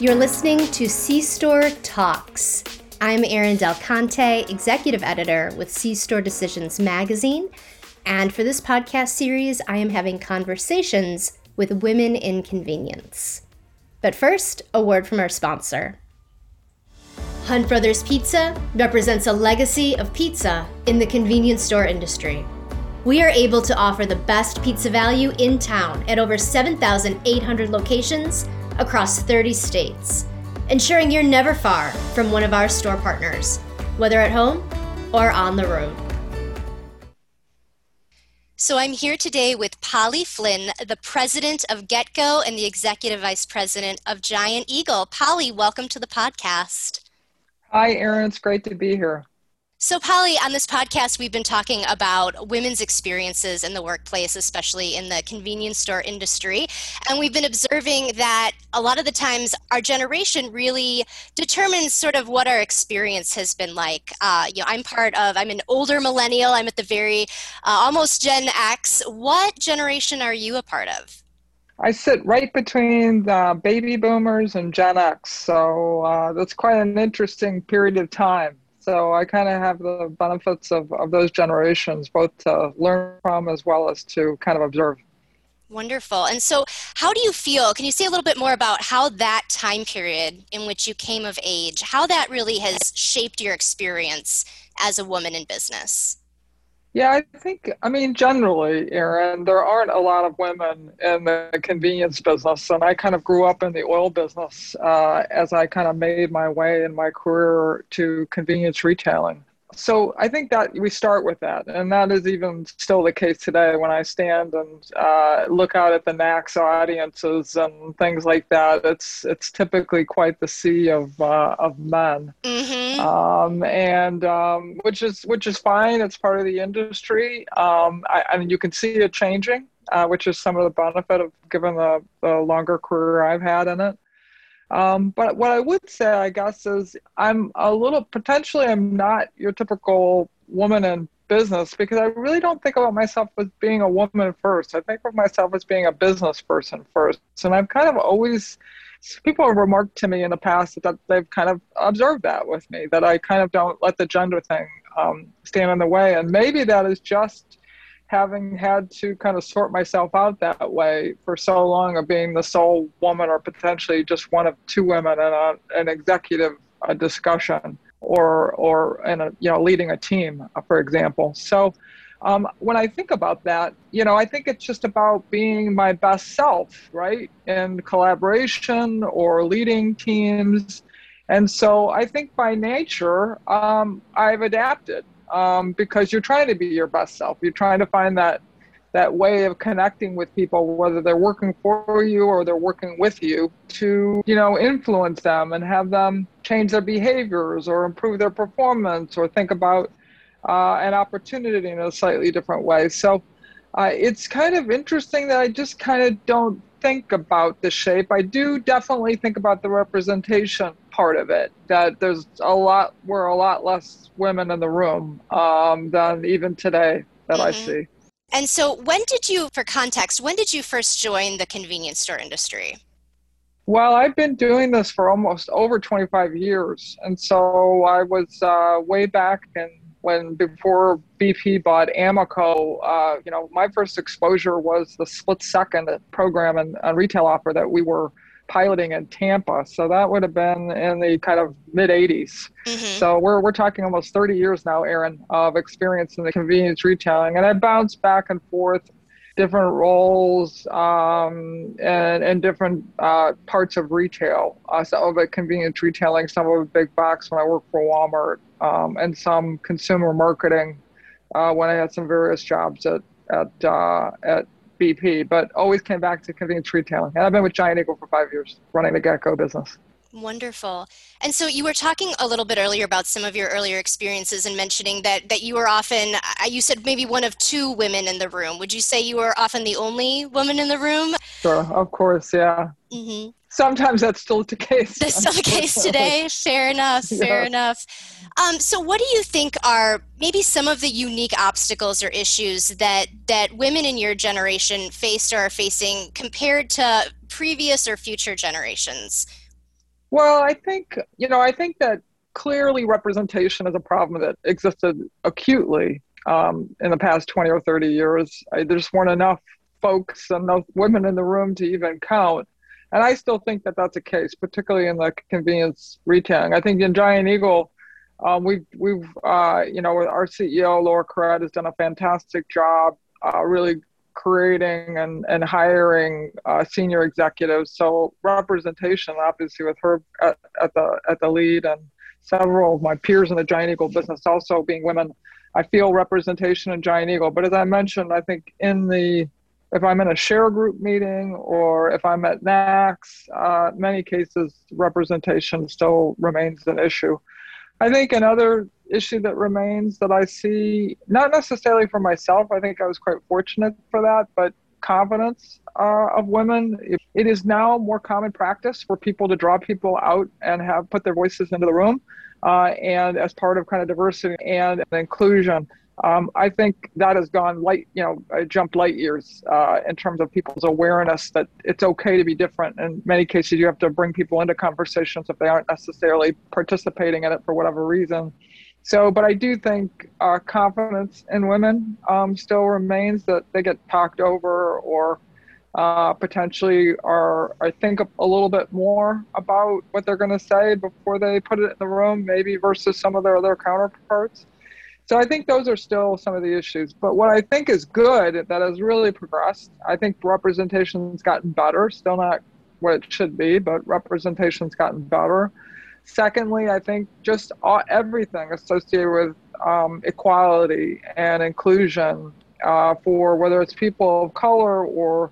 You're listening to C Store Talks. I'm Erin Del Conte, executive editor with C Store Decisions magazine. And for this podcast series, I am having conversations with women in convenience. But first, a word from our sponsor. Hunt Brothers Pizza represents a legacy of pizza in the convenience store industry. We are able to offer the best pizza value in town at over 7,800 locations across 30 states, ensuring you're never far from one of our store partners, whether at home or on the road. So I'm here today with Polly Flynn, the president of GetGo and the executive vice president of Giant Eagle. Polly, welcome to the podcast. Hi, Erin. It's great to be here. So, Polly, on this podcast, we've been talking about women's experiences in the workplace, especially in the convenience store industry. And we've been observing that a lot of the times our generation really determines sort of what our experience has been like. Uh, you know, I'm part of, I'm an older millennial, I'm at the very uh, almost Gen X. What generation are you a part of? I sit right between the baby boomers and Gen X, so uh, that's quite an interesting period of time. So I kind of have the benefits of, of those generations, both to learn from as well as to kind of observe. Wonderful. And so, how do you feel? Can you say a little bit more about how that time period in which you came of age, how that really has shaped your experience as a woman in business? Yeah, I think, I mean, generally, Erin, there aren't a lot of women in the convenience business. And I kind of grew up in the oil business uh, as I kind of made my way in my career to convenience retailing so I think that we start with that, and that is even still the case today when I stand and uh, look out at the NACS audiences and things like that. It's it's typically quite the sea of uh, of men, mm-hmm. um, and um, which is which is fine. It's part of the industry. Um, I, I, mean, you can see it changing, uh, which is some of the benefit of given the, the longer career I've had in it. Um, but what I would say, I guess, is I'm a little potentially I'm not your typical woman in business because I really don't think about myself as being a woman first. I think of myself as being a business person first. And I've kind of always people have remarked to me in the past that they've kind of observed that with me that I kind of don't let the gender thing um, stand in the way. And maybe that is just having had to kind of sort myself out that way for so long of being the sole woman or potentially just one of two women in a, an executive uh, discussion or or in a you know leading a team uh, for example so um, when I think about that, you know, I think it's just about being my best self, right? In collaboration or leading teams. And so I think by nature, um, I've adapted um, because you're trying to be your best self. You're trying to find that that way of connecting with people, whether they're working for you or they're working with you, to you know influence them and have them change their behaviors or improve their performance or think about uh, an opportunity in a slightly different way. So uh, it's kind of interesting that I just kind of don't think about the shape. I do definitely think about the representation part of it. That there's a lot, we're a lot less women in the room um, than even today that mm-hmm. I see. And so, when did you, for context, when did you first join the convenience store industry? Well, I've been doing this for almost over 25 years. And so I was uh, way back in when before BP bought Amoco, uh, you know, my first exposure was the split second program and, and retail offer that we were piloting in Tampa. So that would have been in the kind of mid 80s. Mm-hmm. So we're, we're talking almost 30 years now, Erin, of experience in the convenience retailing. And I bounced back and forth different roles um, and, and different uh, parts of retail. Uh, some of it convenience retailing, some of it big box when I worked for Walmart, um, and some consumer marketing uh, when I had some various jobs at at uh, at BP. But always came back to convenience retailing, and I've been with Giant Eagle for five years, running the GetGo business. Wonderful. And so you were talking a little bit earlier about some of your earlier experiences and mentioning that that you were often you said maybe one of two women in the room. Would you say you were often the only woman in the room? Sure, of course, yeah. Mm-hmm. Sometimes that's still the case. That's still the case today. Fair enough. Fair yeah. enough. Um, so, what do you think are maybe some of the unique obstacles or issues that that women in your generation faced or are facing compared to previous or future generations? Well, I think, you know, I think that clearly representation is a problem that existed acutely um, in the past 20 or 30 years. I, there just weren't enough folks, and enough women in the room to even count. And I still think that that's a case, particularly in the convenience retailing. I think in Giant Eagle, um, we've, we've uh, you know, our CEO, Laura Karet, has done a fantastic job uh, really creating and, and hiring uh, senior executives. So representation, obviously, with her at, at, the at the lead and several of my peers in the Giant Eagle business also being women, I feel representation in Giant Eagle. But as I mentioned, I think in the if I'm in a share group meeting or if I'm at NACS, uh, many cases representation still remains an issue. I think another issue that remains that I see, not necessarily for myself, I think I was quite fortunate for that, but confidence uh, of women. It is now more common practice for people to draw people out and have put their voices into the room, uh, and as part of kind of diversity and inclusion. Um, I think that has gone light, you know, jumped light years uh, in terms of people's awareness that it's okay to be different. In many cases, you have to bring people into conversations if they aren't necessarily participating in it for whatever reason. So, but I do think uh, confidence in women um, still remains that they get talked over or uh, potentially are, I think, a, a, little bit more about what they're going to say before they put it in the room, maybe versus some of their other counterparts. So I think those are still some of the issues. But what I think is good that has really progressed, I think representation's gotten better. Still not what it should be, but representation's gotten better. Secondly, I think just all, everything associated with um, equality and inclusion uh, for whether it's people of color or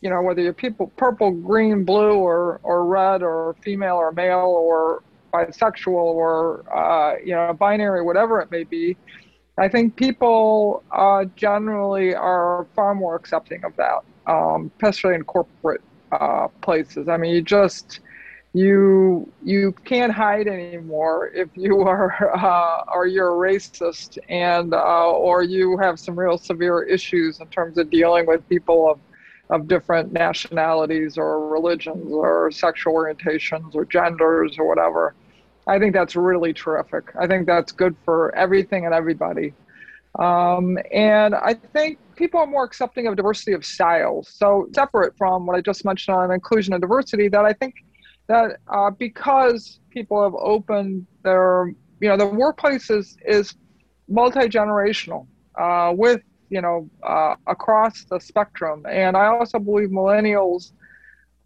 you know whether you're people purple, green, blue, or or red, or female or male, or bisexual or uh, you know binary, whatever it may be. I think people uh, generally are far more accepting of that, um, especially in corporate uh, places. I mean, you just you you can't hide anymore if you are uh, or you're a racist and uh, or you have some real severe issues in terms of dealing with people of of different nationalities or religions or sexual orientations or genders or whatever. I think that's really terrific. I think that's good for everything and everybody. Um, and I think people are more accepting of diversity of styles. So separate from what I just mentioned on inclusion and diversity, that I think that uh, because people have opened their, you know, the workplace is, is multi-generational uh, with you know, uh, across the spectrum. And I also believe millennials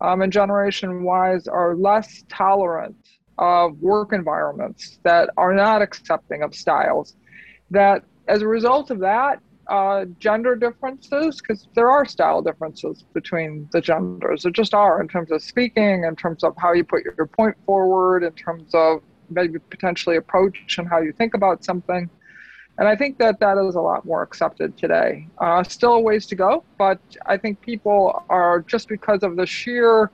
um, and Generation Ys are less tolerant of work environments that are not accepting of styles. That as a result of that, uh, gender differences, because there are style differences between the genders. There just are in terms of speaking, in terms of how you put your point forward, in terms of maybe potentially approach and how you think about something. And I think that that is a lot more accepted today. Uh, still a ways to go, but I think people are just because of the sheer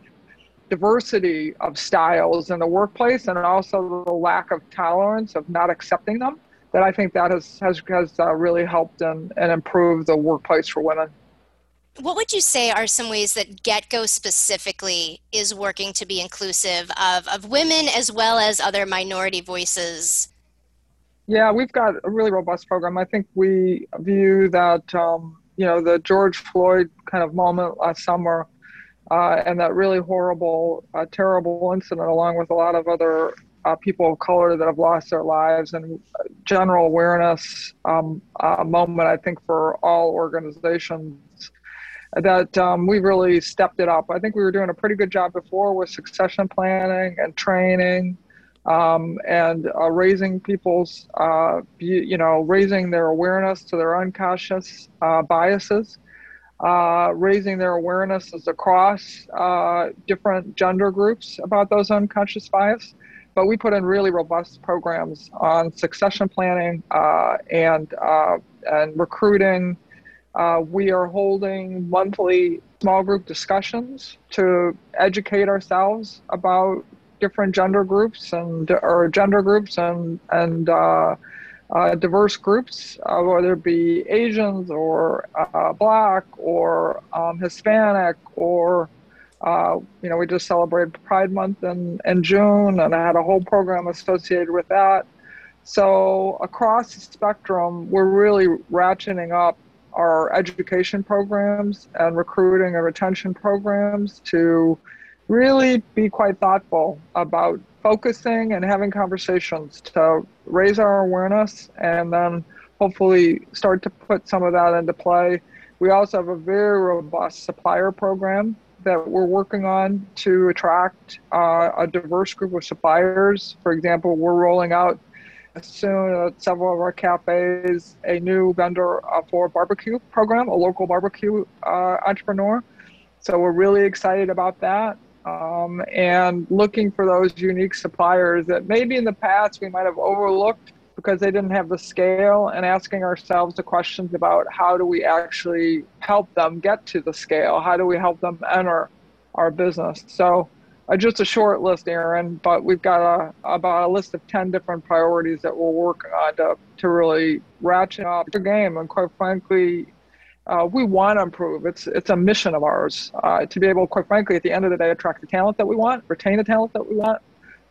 diversity of styles in the workplace and also the lack of tolerance of not accepting them that I think that has has, has uh, really helped and, and improved the workplace for women. What would you say are some ways that GetGo specifically is working to be inclusive of, of women as well as other minority voices yeah, we've got a really robust program. I think we view that, um, you know, the George Floyd kind of moment last summer uh, and that really horrible, uh, terrible incident, along with a lot of other uh, people of color that have lost their lives and general awareness um, uh, moment, I think, for all organizations that um, we really stepped it up. I think we were doing a pretty good job before with succession planning and training um, and uh, raising people's, uh, you know, raising their awareness to their unconscious uh, biases, uh, raising their awarenesses across uh, different gender groups about those unconscious bias. But we put in really robust programs on succession planning uh, and and recruiting. we are holding monthly small group discussions to educate ourselves about different gender groups and or gender groups and and uh, uh, diverse groups, uh, whether it be Asians or uh, Black or um, Hispanic or Uh, you know, we just celebrated Pride Month in, in June, and I had a whole program associated with that. So across the spectrum, we're really ratcheting up our education programs and recruiting and retention programs to really be quite thoughtful about focusing and having conversations to raise our awareness and then hopefully start to put some of that into play. We also have a very robust supplier program that we're working on to attract uh, a diverse group of suppliers. For example, we're rolling out soon at several of our cafes a new vendor uh, for barbecue program, a local barbecue uh, entrepreneur. So we're really excited about that. Um, and looking for those unique suppliers that maybe in the past we might have overlooked because they didn't have the scale and asking ourselves the questions about how do we actually help them get to the scale? How do we help them enter our business? So uh, just a short list, Erin, but we've got a, about a list of 10 different priorities that we're working on to, to really ratchet up the game. And quite frankly, uh, we want to improve. It's, it's a mission of ours uh, to be able, quite frankly, at the end of the day, attract the talent that we want, retain the talent that we want,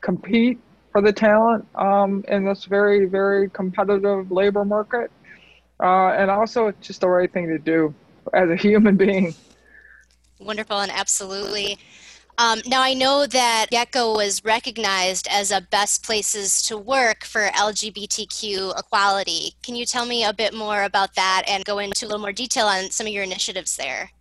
compete for the talent um, in this very, very competitive labor market. Uh, and also, it's just the right thing to do as a human being. Wonderful and absolutely. Um, now, I know that GetGo was recognized as a best places to work for LGBTQ equality. Can you tell me a bit more about that and go into a little more detail on some of your initiatives there?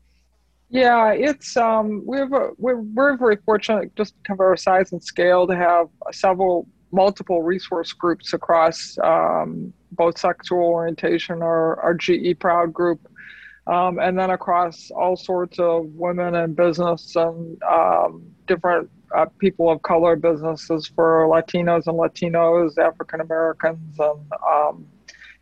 Yeah, it's um, we're we're we're very fortunate just to of our size and scale to have several multiple resource groups across um, both sexual orientation, our our GE Proud group, um, and then across all sorts of women in business and um, different uh, people of color businesses for Latinos and Latinos, African Americans, and um,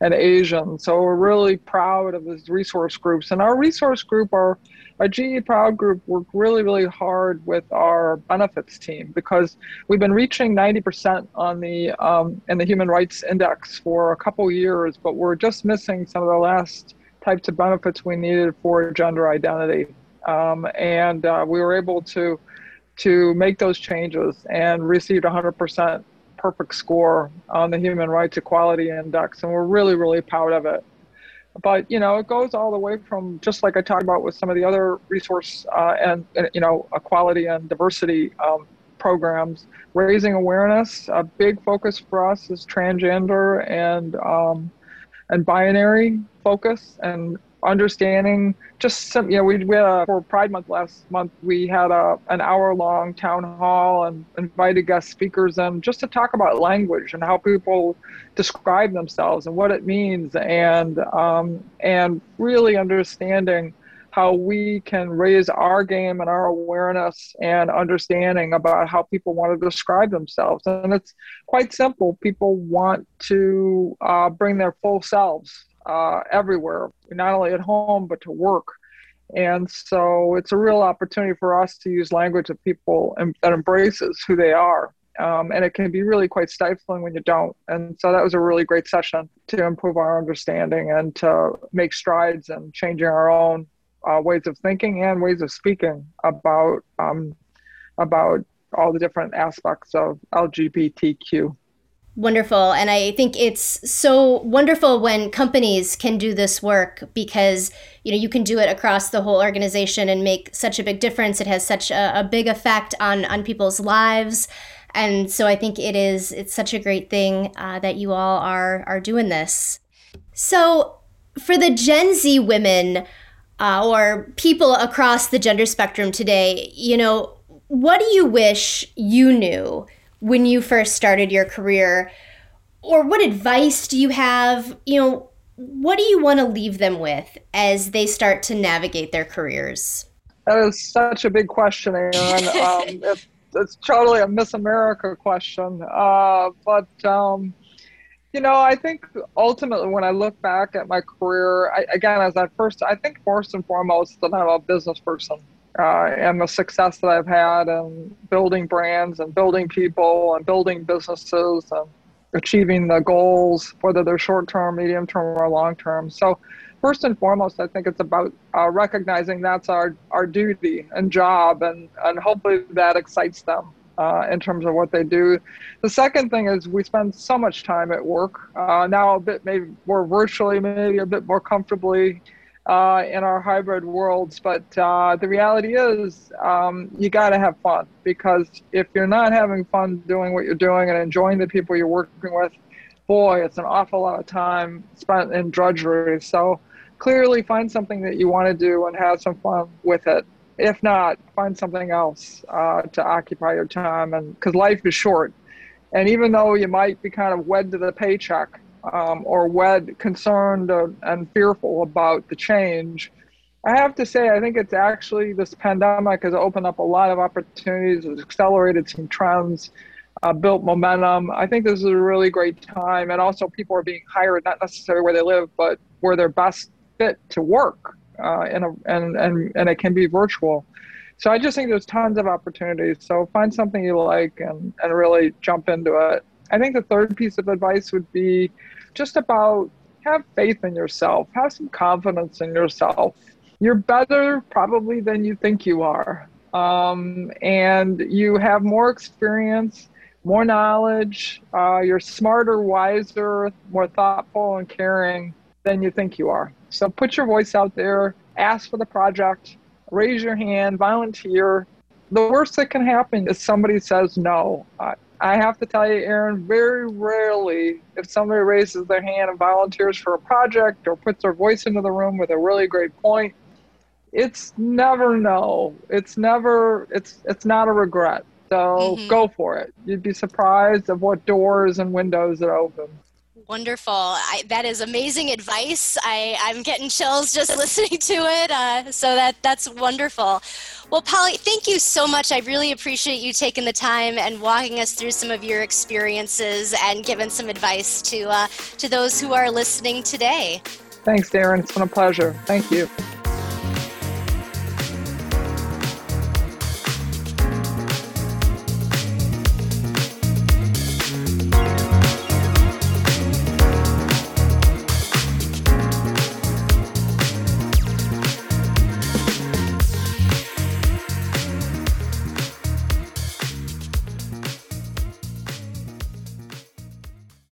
and Asians. So we're really proud of these resource groups. And our resource group, our our GE Proud group, worked really really hard with our benefits team because we've been reaching 90% on the um, in the Human Rights Index for a couple years, but we're just missing some of the last types of benefits we needed for gender identity. Um, and uh, we were able to to make those changes and received 100% perfect score on the Human Rights Equality Index, and we're really really proud of it. But you know, it goes all the way from just like I talked about with some of the other resource uh, and, you know equality and diversity um, programs, raising awareness. A big focus for us is transgender and um, and binary focus and understanding. Just some you know we, we had a, for pride month last month we had a an hour long town hall and invited guest speakers and just to talk about language and how people describe themselves and what it means and um, and really understanding how we can raise our game and our awareness and understanding about how people want to describe themselves. And it's quite simple. People want to uh, bring their full selves uh, everywhere, not only at home, but to work. And so it's a real opportunity for us to use language that people that embraces who they are. Um, and it can be really quite stifling when you don't. And so that was a really great session to improve our understanding and to make strides in changing our own uh, ways of thinking and ways of speaking about um, about all the different aspects of LGBTQ. Wonderful. And I think it's so wonderful when companies can do this work because, you know, you can do it across the whole organization and make such a big difference. It has such a, a big effect on, on people's lives. And so I think it is, it's such a great thing uh, that you all are, are doing this. So for the Gen Z women, uh, or people across the gender spectrum today, you know, what do you wish you knew when you first started your career? Or what advice do you have? You know, what do you want to leave them with as they start to navigate their careers? That is such a big question, Erin. um, it's, it's totally a Miss America question. Uh, but um, you know, I think ultimately when I look back at my career, I, again, as I first, I think first and foremost that I'm a business person. Uh, and the success that I've had in building brands and building people and building businesses and achieving the goals, whether they're short term, medium term, or long term. So, first and foremost, I think it's about uh, recognizing that's our, our duty and job, and, and hopefully that excites them uh, in terms of what they do. The second thing is we spend so much time at work uh, now, a bit maybe more virtually, maybe a bit more comfortably uh, in our hybrid worlds. But uh, the reality is, um, you got to have fun because if you're not having fun doing what you're doing and enjoying the people you're working with, boy, it's an awful lot of time spent in drudgery. So clearly, find something that you want to do and have some fun with it. If not, find something else uh, to occupy your time, and because life is short. And even though you might be kind of wed to the paycheck, um, or wed concerned and fearful about the change. I have to say, I think it's actually this pandemic has opened up a lot of opportunities, has accelerated some trends, uh, built momentum. I think this is a really great time. And also, people are being hired not necessarily where they live, but where they're best fit to work. Uh, in a, and, and, and it can be virtual. So I just think there's tons of opportunities. So find something you like and, and really jump into it. I think the third piece of advice would be just about have faith in yourself, have some confidence in yourself. You're better probably than you think you are. Um, and you have more experience, more knowledge, uh, you're smarter, wiser, more thoughtful, and caring than you think you are. So put your voice out there, ask for the project, raise your hand, volunteer. The worst that can happen is somebody says no. Uh, I have to tell you, Erin, very rarely, if somebody raises their hand and volunteers for a project or puts their voice into the room with a really great point, it's never no. It's never. It's it's not a regret. So mm-hmm. go for it. You'd be surprised of what doors and windows it opens. Wonderful. I, that is amazing advice. I, I'm getting chills just listening to it. Uh, so that that's wonderful. Well, Polly, thank you so much. I really appreciate you taking the time and walking us through some of your experiences and giving some advice to uh, to those who are listening today. Thanks, Erin. It's been a pleasure. Thank you.